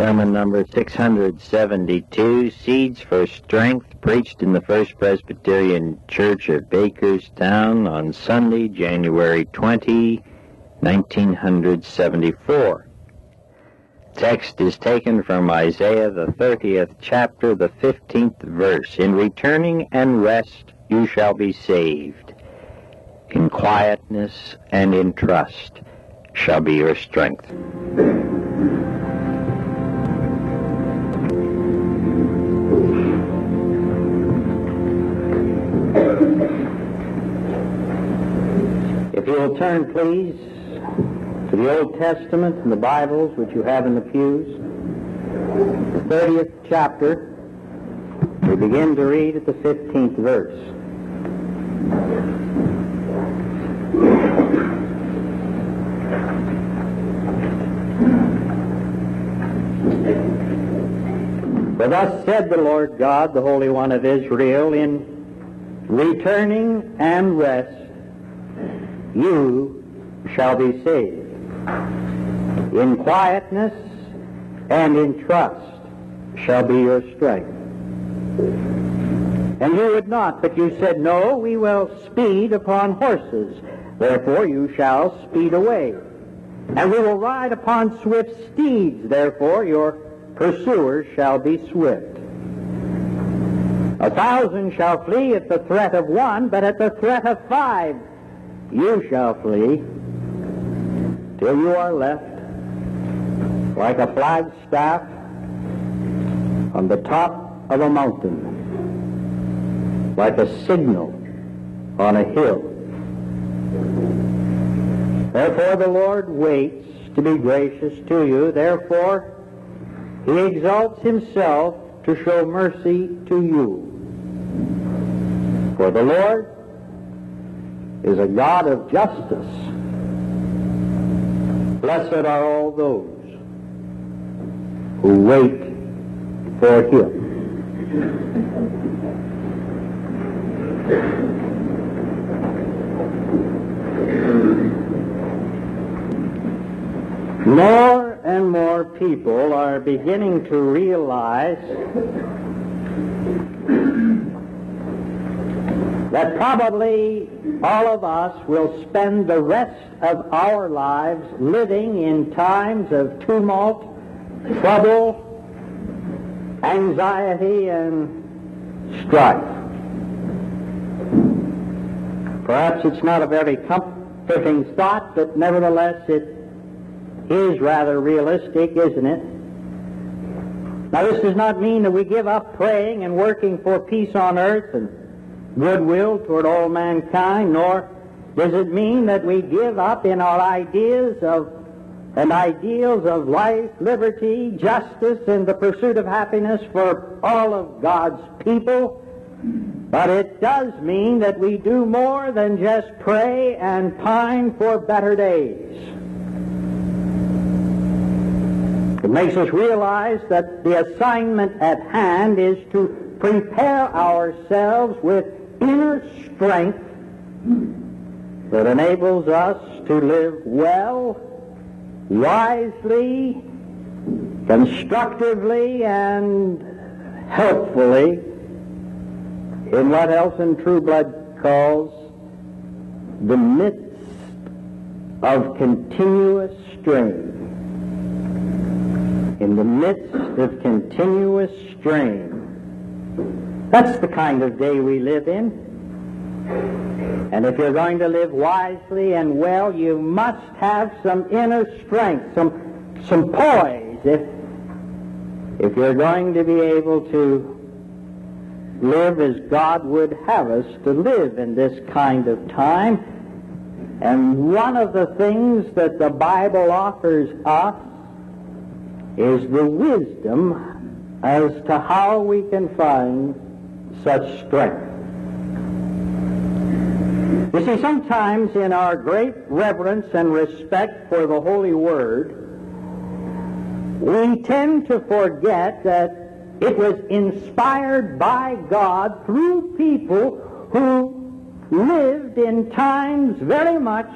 Sermon number 672, Seeds for Strength, preached in the First Presbyterian Church of Bakerstown on Sunday, January 20, 1974. Text is taken from Isaiah, the 30th chapter, the 15th verse. In returning and rest you shall be saved. In quietness and in trust shall be your strength. Turn, please, to the Old Testament and the Bibles which you have in the pews, the 30th chapter, we begin to read at the 15th verse. For thus said the Lord God, the Holy One of Israel, in returning and rest, you shall be saved. In quietness and in trust shall be your strength. And you would not, but you said, No, we will speed upon horses. Therefore you shall speed away. And we will ride upon swift steeds. Therefore your pursuers shall be swift. A thousand shall flee at the threat of one, but at the threat of five you shall flee till you are left like a flagstaff on the top of a mountain, like a signal on a hill. Therefore the Lord waits to be gracious to you. Therefore he exalts himself to show mercy to you. For the Lord is a God of justice. Blessed are all those who wait for him. More and more people are beginning to realize that probably all of us will spend the rest of our lives living in times of tumult, trouble, anxiety, and strife. Perhaps it's not a very comforting thought, but nevertheless it is rather realistic, isn't it? Now, this does not mean that we give up praying and working for peace on earth and goodwill toward all mankind, nor does it mean that we give up in our ideas of and ideals of life, liberty, justice, and the pursuit of happiness for all of God's people. But it does mean that we do more than just pray and pine for better days. It makes us realize that the assignment at hand is to prepare ourselves with inner strength that enables us to live well, wisely, constructively, and helpfully in what Elton Trueblood calls the midst of continuous strain in the midst of continuous strain. That's the kind of day we live in. And if you're going to live wisely and well, you must have some inner strength, some, some poise, if, if you're going to be able to live as God would have us to live in this kind of time. And one of the things that the Bible offers us is the wisdom as to how we can find such strength. You see, sometimes in our great reverence and respect for the Holy Word, we tend to forget that it was inspired by God through people who lived in times very much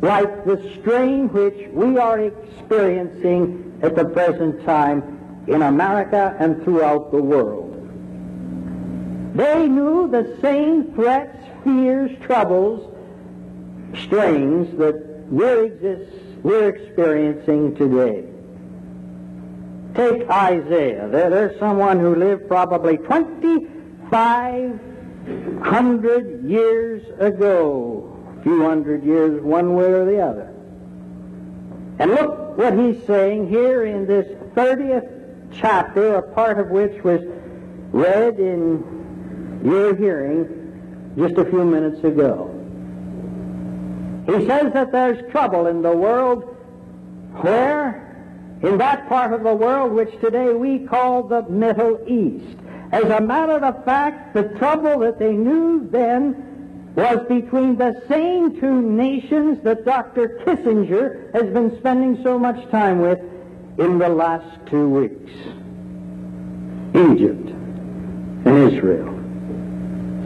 like the strain which we are experiencing at the present time in America and throughout the world. They knew the same threats, fears, troubles, strains that we're, exist, we're experiencing today. Take Isaiah. There, there's someone who lived probably 2,500 years ago. A few hundred years one way or the other. And look what he's saying here in this 30th chapter, a part of which was read in your hearing just a few minutes ago. He says that there's trouble in the world where? In that part of the world which today we call the Middle East. As a matter of fact, the trouble that they knew then was between the same two nations that Dr. Kissinger has been spending so much time with in the last two weeks Egypt and Israel.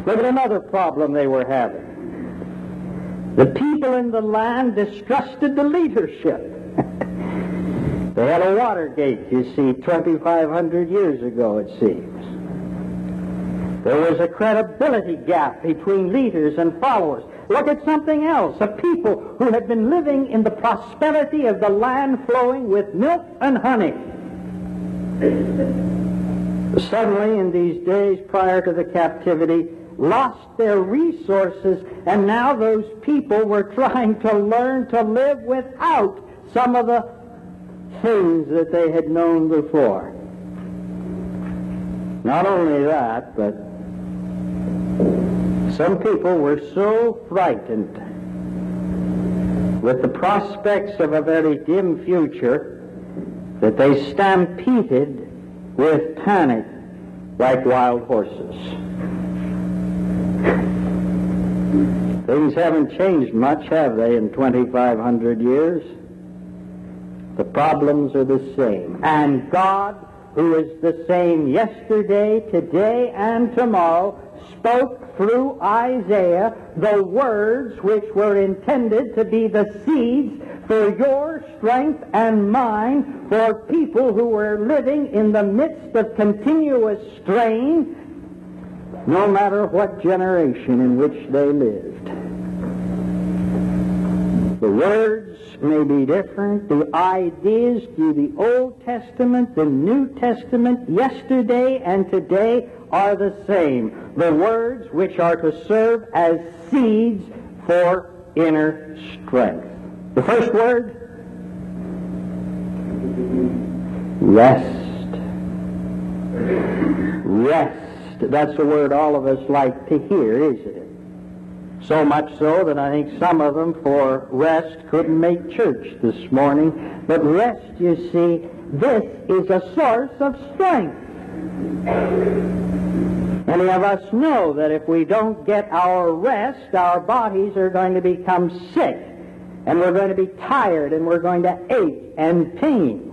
Look at another problem they were having. The people in the land distrusted the leadership. they had a Watergate, you see, 2,500 years ago, it seems. There was a credibility gap between leaders and followers. Look at something else. A people who had been living in the prosperity of the land flowing with milk and honey. Suddenly, in these days prior to the captivity, lost their resources, and now those people were trying to learn to live without some of the things that they had known before. Not only that, but some people were so frightened with the prospects of a very dim future that they stampeded with panic like wild horses. Things haven't changed much, have they, in 2,500 years? The problems are the same. And God, who is the same yesterday, today, and tomorrow, spoke through Isaiah the words which were intended to be the seeds for your strength and mine for people who were living in the midst of continuous strain, no matter what generation in which they lived. The words may be different. The ideas through the Old Testament, the New Testament, yesterday and today are the same. The words which are to serve as seeds for inner strength. The first word, rest. Rest. That's the word all of us like to hear, isn't it? So much so that I think some of them for rest couldn't make church this morning. But rest, you see, this is a source of strength. Many of us know that if we don't get our rest, our bodies are going to become sick, and we're going to be tired, and we're going to ache and pain.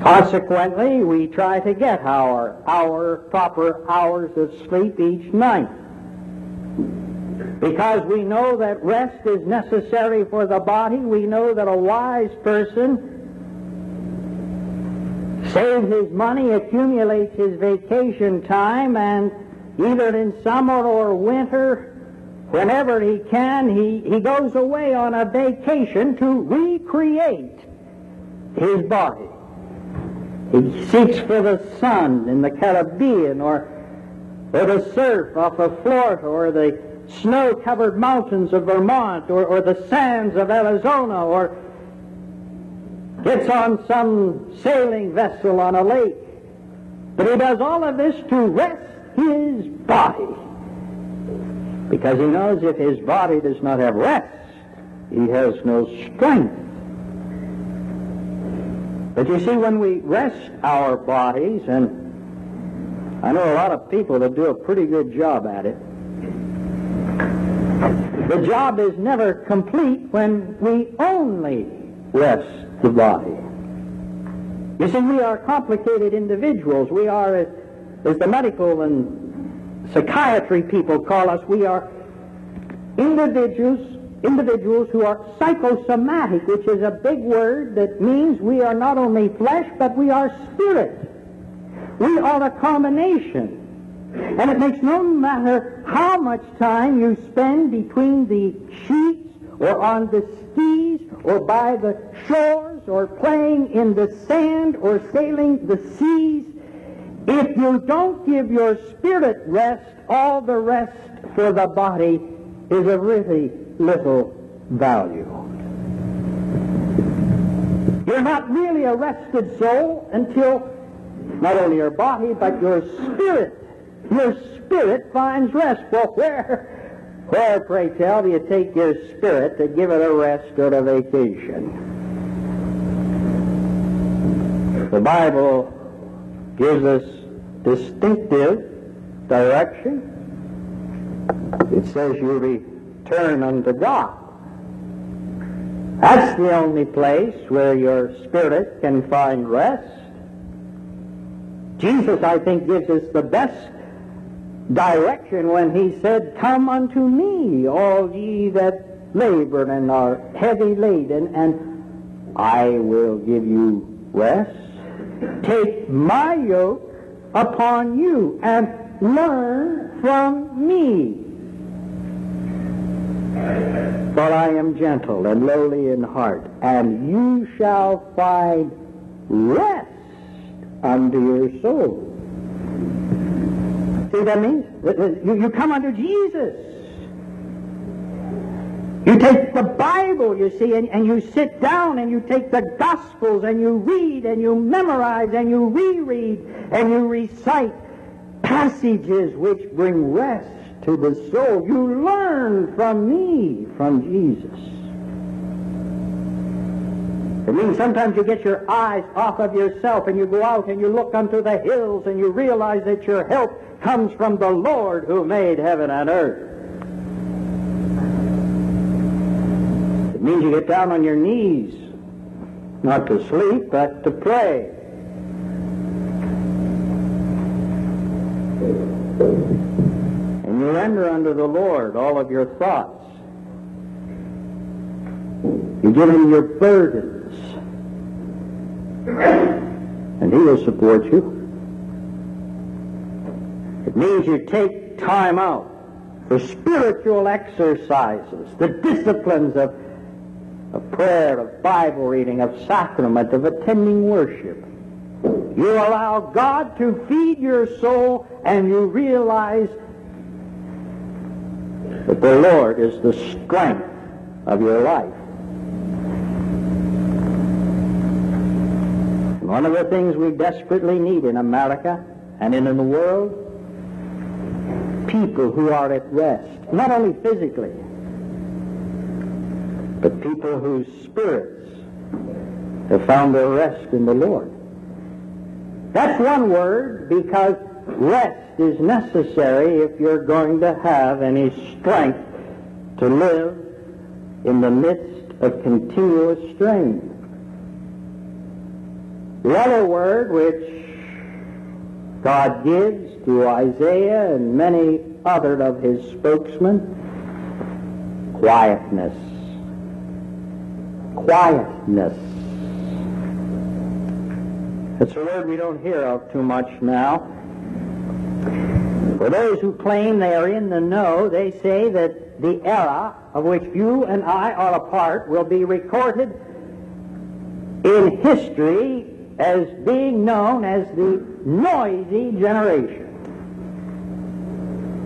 Consequently, we try to get our, our proper hours of sleep each night. Because we know that rest is necessary for the body, we know that a wise person saves his money, accumulates his vacation time, and either in summer or winter, whenever he can, he, he goes away on a vacation to recreate his body. He seeks for the sun in the Caribbean or, or the surf off of Florida or the snow-covered mountains of Vermont or, or the sands of Arizona or gets on some sailing vessel on a lake. But he does all of this to rest his body. Because he knows if his body does not have rest, he has no strength. But you see, when we rest our bodies, and I know a lot of people that do a pretty good job at it, the job is never complete when we only rest the body. You see, we are complicated individuals. We are, as, as the medical and psychiatry people call us, we are individuals individuals who are psychosomatic, which is a big word that means we are not only flesh, but we are spirit. We are a combination. And it makes no matter how much time you spend between the sheets or on the skis or by the shores or playing in the sand or sailing the seas, if you don't give your spirit rest, all the rest for the body is a really little value. You're not really a rested soul until not only your body, but your spirit, your spirit finds rest. Well, where, where, pray tell, do you take your spirit to give it a rest or a vacation? The Bible gives us distinctive direction. It says you return unto God. That's the only place where your spirit can find rest. Jesus, I think, gives us the best direction when he said, Come unto me, all ye that labor and are heavy laden, and I will give you rest. Take my yoke upon you and learn from me. For I am gentle and lowly in heart, and you shall find rest unto your soul. See what that means? You, come under Jesus. You take the Bible, you see, and, and you sit down and you take the Gospels and you read and you memorize and you reread and you recite passages which bring rest to the soul. You learn from me, from Jesus. It means sometimes you get your eyes off of yourself and you go out and you look unto the hills and you realize that your help comes from the Lord who made heaven and earth. It means you get down on your knees, not to sleep, but to pray. You unto the Lord all of your thoughts. You give him your burdens. And he will support you. It means you take time out for spiritual exercises, the disciplines of, of prayer, of Bible reading, of sacrament, of attending worship. You allow God to feed your soul and you realize that the Lord is the strength of your life. One of the things we desperately need in America and in the world, people who are at rest, not only physically, but people whose spirits have found their rest in the Lord. That's one word because rest is necessary if you're going to have any strength to live in the midst of continuous strain. The other word which God gives to Isaiah and many other of his spokesmen, quietness. Quietness. It's a word we don't hear of too much now. For those who claim they are in the know, they say that the era of which you and I are a part will be recorded in history as being known as the noisy generation.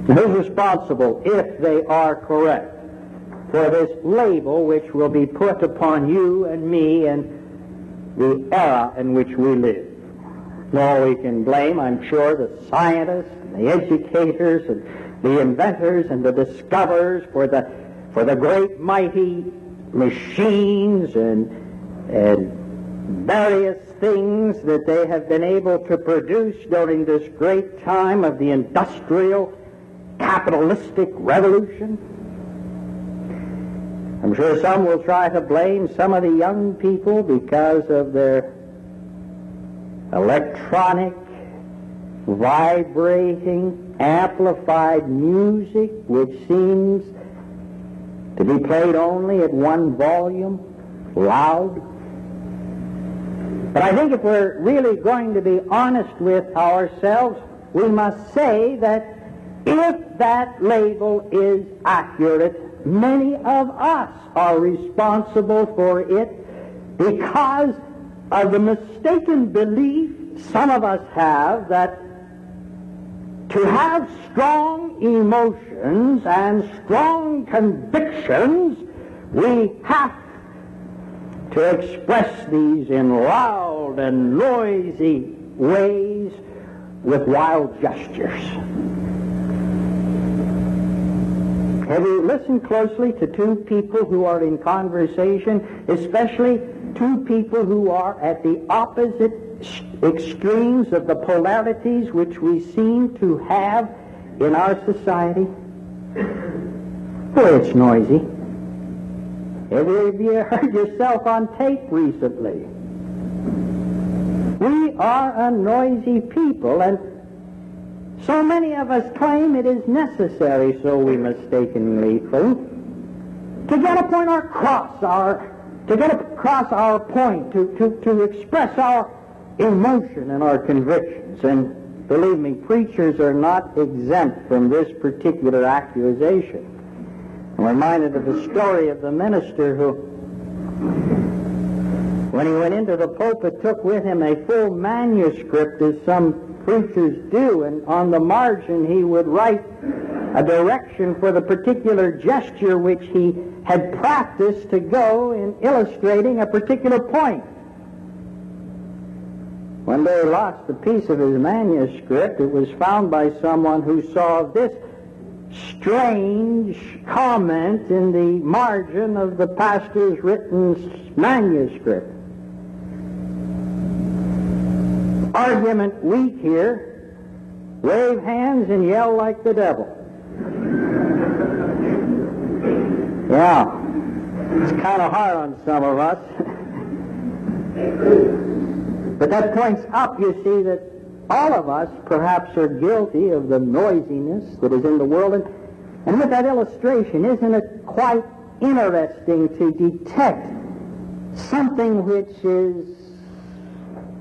Who's responsible, if they are correct, for this label which will be put upon you and me and the era in which we live? Nor we can blame, I'm sure, the scientists, the educators, and the inventors, and the discoverers for the for the great mighty machines and and various things that they have been able to produce during this great time of the industrial capitalistic revolution. I'm sure some will try to blame some of the young people because of their electronic, vibrating, amplified music, which seems to be played only at one volume, loud. But I think if we're really going to be honest with ourselves, we must say that if that label is accurate, many of us are responsible for it because of the mistaken belief some of us have that to have strong emotions and strong convictions, we have to express these in loud and noisy ways with wild gestures. Have you listened closely to two people who are in conversation, especially two people who are at the opposite extremes of the polarities which we seem to have in our society? Boy, it's noisy. Have you heard yourself on tape recently? We are a noisy people, and so many of us claim it is necessary, so we mistakenly think, to get upon our cross, our to get across our point, to, to, to express our emotion in our convictions. And believe me, preachers are not exempt from this particular accusation. I'm reminded of the story of the minister who, when he went into the pulpit, took with him a full manuscript, as some preachers do, and on the margin he would write a direction for the particular gesture which he had practiced to go in illustrating a particular point. One they lost a piece of his manuscript. It was found by someone who saw this strange comment in the margin of the pastor's written manuscript. Argument weak here. Wave hands and yell like the devil. Yeah. It's kind of hard on some of us. but that points up, you see, that all of us perhaps are guilty of the noisiness that is in the world. And, and with that illustration, isn't it quite interesting to detect something which is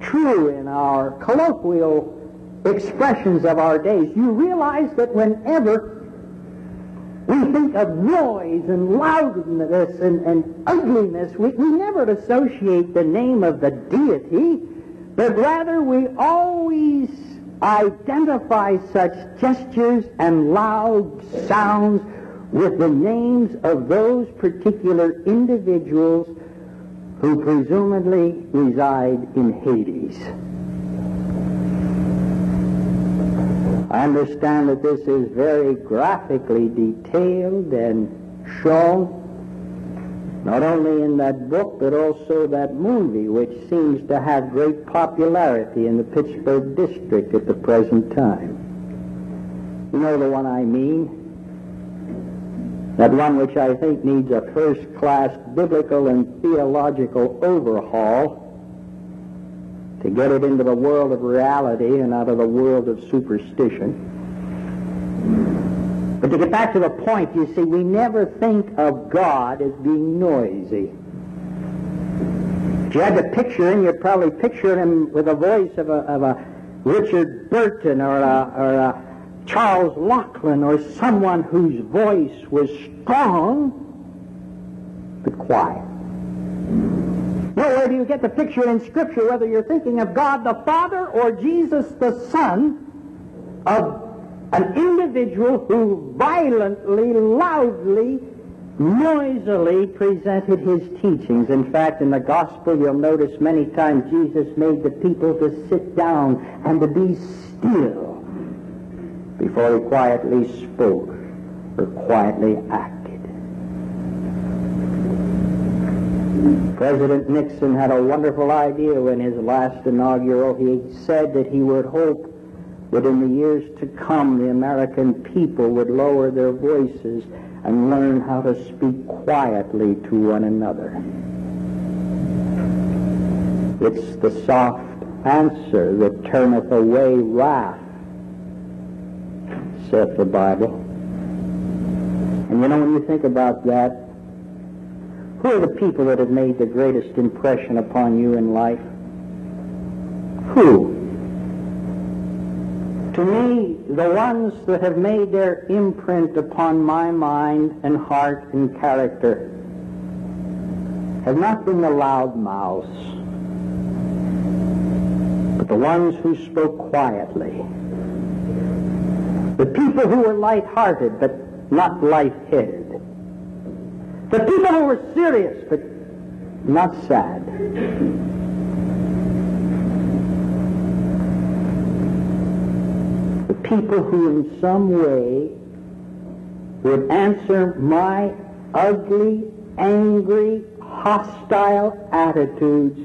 true in our colloquial expressions of our days? You realize that whenever we think of noise and loudness and, and ugliness. We, we never associate the name of the deity, but rather we always identify such gestures and loud sounds with the names of those particular individuals who presumably reside in Hades. I understand that this is very graphically detailed and shown, not only in that book, but also that movie, which seems to have great popularity in the Pittsburgh district at the present time. You know the one I mean? That one which I think needs a first-class biblical and theological overhaul to get it into the world of reality and out of the world of superstition. To get back to the point, you see, we never think of God as being noisy. If you had to picture him, you'd probably picture him with the voice of a, of a Richard Burton or a, or a Charles Laughton or someone whose voice was strong but quiet. Nowhere do you get the picture in Scripture, whether you're thinking of God the Father or Jesus the Son, of an individual who violently, loudly, noisily presented his teachings. In fact, in the Gospel, you'll notice many times Jesus made the people to sit down and to be still before he quietly spoke or quietly acted. President Nixon had a wonderful idea when his last inaugural. He said that he would hope that in the years to come the American people would lower their voices and learn how to speak quietly to one another. It's the soft answer that turneth away wrath, saith the Bible. And you know, when you think about that, Who are the people that have made the greatest impression upon you in life? Who? To me, the ones that have made their imprint upon my mind and heart and character have not been the loud mouths, but the ones who spoke quietly. The people who were light-hearted but not light-headed. The people who were serious but not sad. People who in some way would answer my ugly, angry, hostile attitudes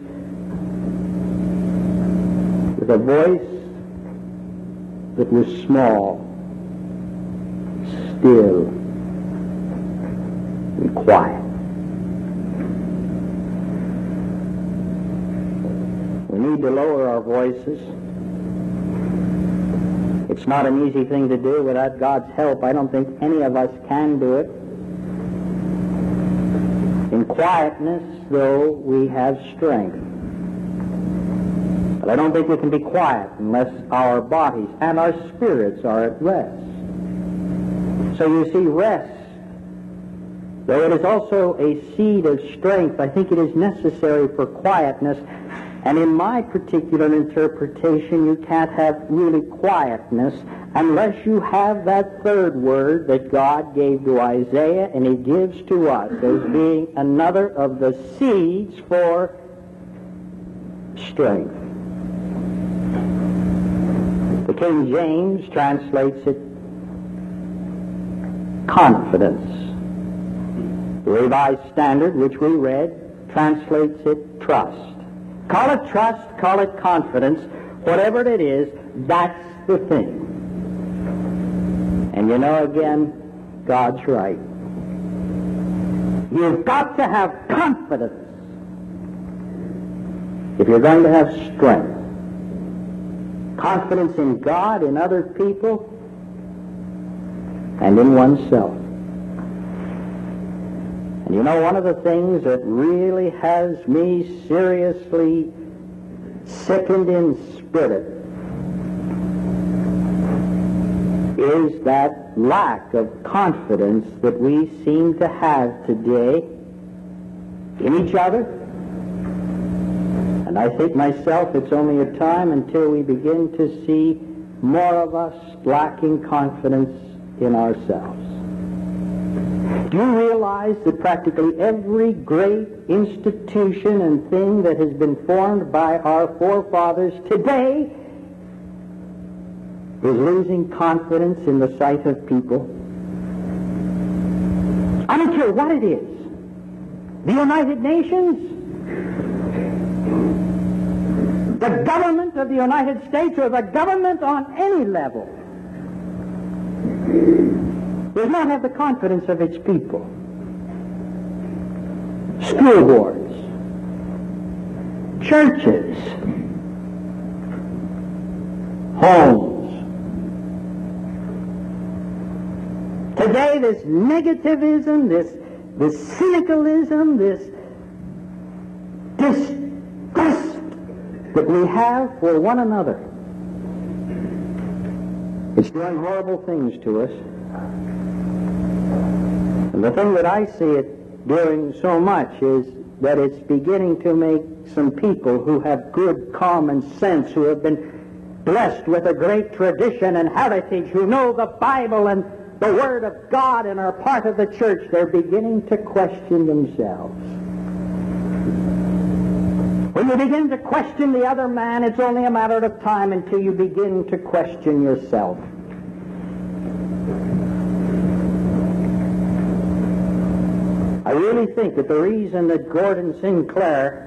with a voice that was small, still, and quiet. We need to lower our voices. It's not an easy thing to do without God's help. I don't think any of us can do it. In quietness, though, we have strength. But I don't think we can be quiet unless our bodies and our spirits are at rest. So you see, rest, though it is also a seed of strength, I think it is necessary for quietness. And in my particular interpretation, you can't have really quietness unless you have that third word that God gave to Isaiah and he gives to us as being another of the seeds for strength. The King James translates it confidence. The Revised Standard, which we read, translates it trust. Call it trust, call it confidence, whatever it is, that's the thing. And you know, again, God's right. You've got to have confidence if you're going to have strength. Confidence in God, in other people, and in oneself. And you know, one of the things that really has me seriously sickened in spirit is that lack of confidence that we seem to have today in each other. And I think myself it's only a time until we begin to see more of us lacking confidence in ourselves. Do you realize that practically every great institution and thing that has been formed by our forefathers today is losing confidence in the sight of people. I don't care what it is. The United Nations, the government of the United States, or the government on any level does not have the confidence of its people. School boards, churches, homes, Today, this negativism, this, this cynicalism, this disgust that we have for one another, it's doing horrible things to us. The thing that I see it doing so much is that it's beginning to make some people who have good common sense, who have been blessed with a great tradition and heritage, who know the Bible and the Word of God and are part of the church, they're beginning to question themselves. When you begin to question the other man, it's only a matter of time until you begin to question yourself. I really think that the reason that Gordon Sinclair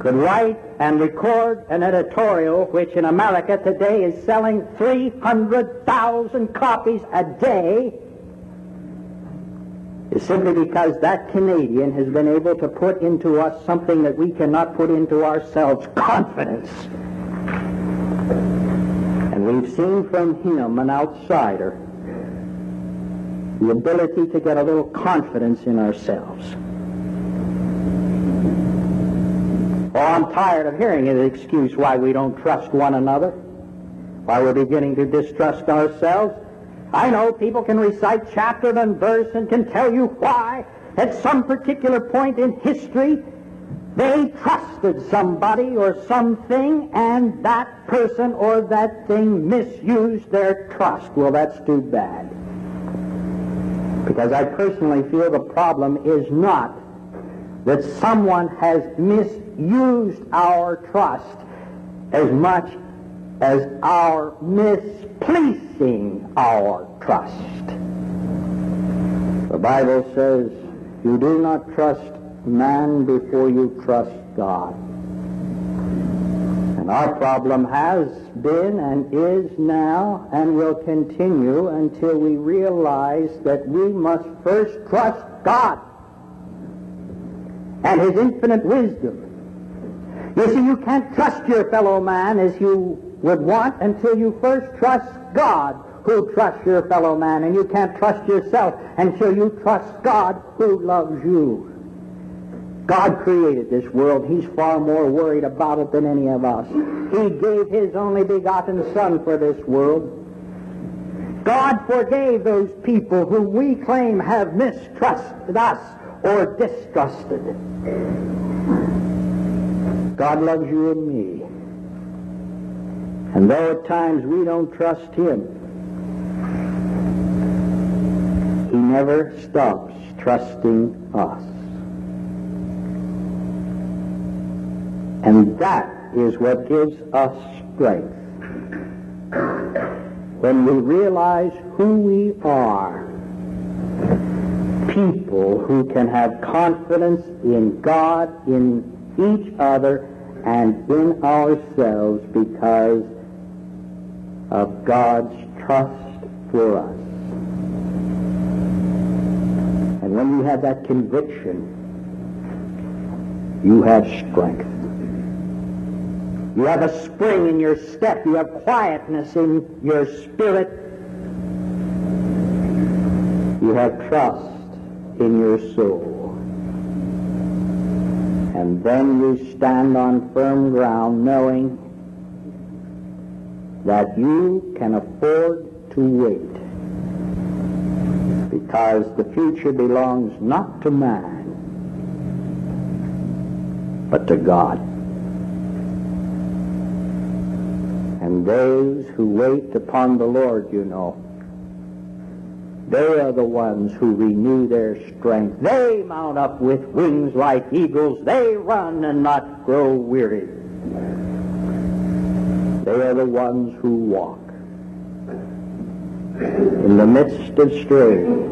could write and record an editorial which in America today is selling 300,000 copies a day is simply because that Canadian has been able to put into us something that we cannot put into ourselves, confidence. And we've seen from him, an outsider, the ability to get a little confidence in ourselves. Oh, I'm tired of hearing an excuse why we don't trust one another, why we're beginning to distrust ourselves. I know people can recite chapter and verse and can tell you why at some particular point in history they trusted somebody or something and that person or that thing misused their trust. Well, that's too bad. Because I personally feel the problem is not that someone has misused our trust as much as our misplacing our trust. The Bible says, you do not trust man before you trust God. And our problem has been and is now and will continue until we realize that we must first trust God and his infinite wisdom. You see, you can't trust your fellow man as you would want until you first trust God who trusts your fellow man, and you can't trust yourself until you trust God who loves you. God created this world. He's far more worried about it than any of us. He gave His only begotten Son for this world. God forgave those people whom we claim have mistrusted us or distrusted. God loves you and me. And though at times we don't trust Him, He never stops trusting us. And that is what gives us strength. When we realize who we are, people who can have confidence in God, in each other, and in ourselves because of God's trust for us. And when you have that conviction, you have strength. You have a spring in your step. You have quietness in your spirit. You have trust in your soul. And then you stand on firm ground knowing that you can afford to wait because the future belongs not to man but to God. And those who wait upon the Lord, you know, they are the ones who renew their strength. They mount up with wings like eagles. They run and not grow weary. They are the ones who walk in the midst of strain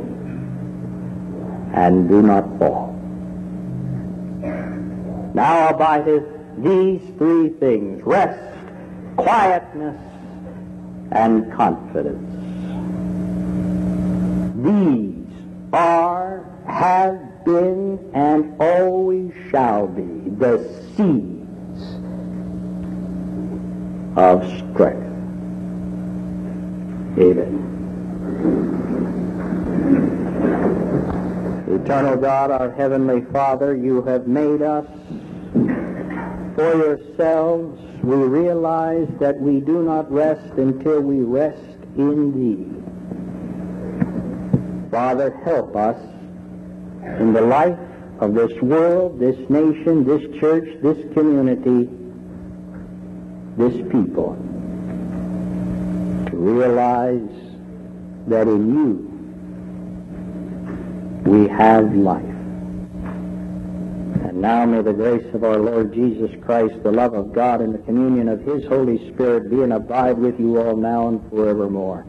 and do not fall. Now abideth these three things, rest, quietness, and confidence. These are, have been, and always shall be the seeds of strength. Amen. Eternal God, our Heavenly Father, you have made us for yourselves. We realize that we do not rest until we rest in Thee. Father, help us in the life of this world, this nation, this church, this community, this people, to realize that in you we have life. Now may the grace of our Lord Jesus Christ, the love of God, and the communion of His Holy Spirit be and abide with you all now and forevermore.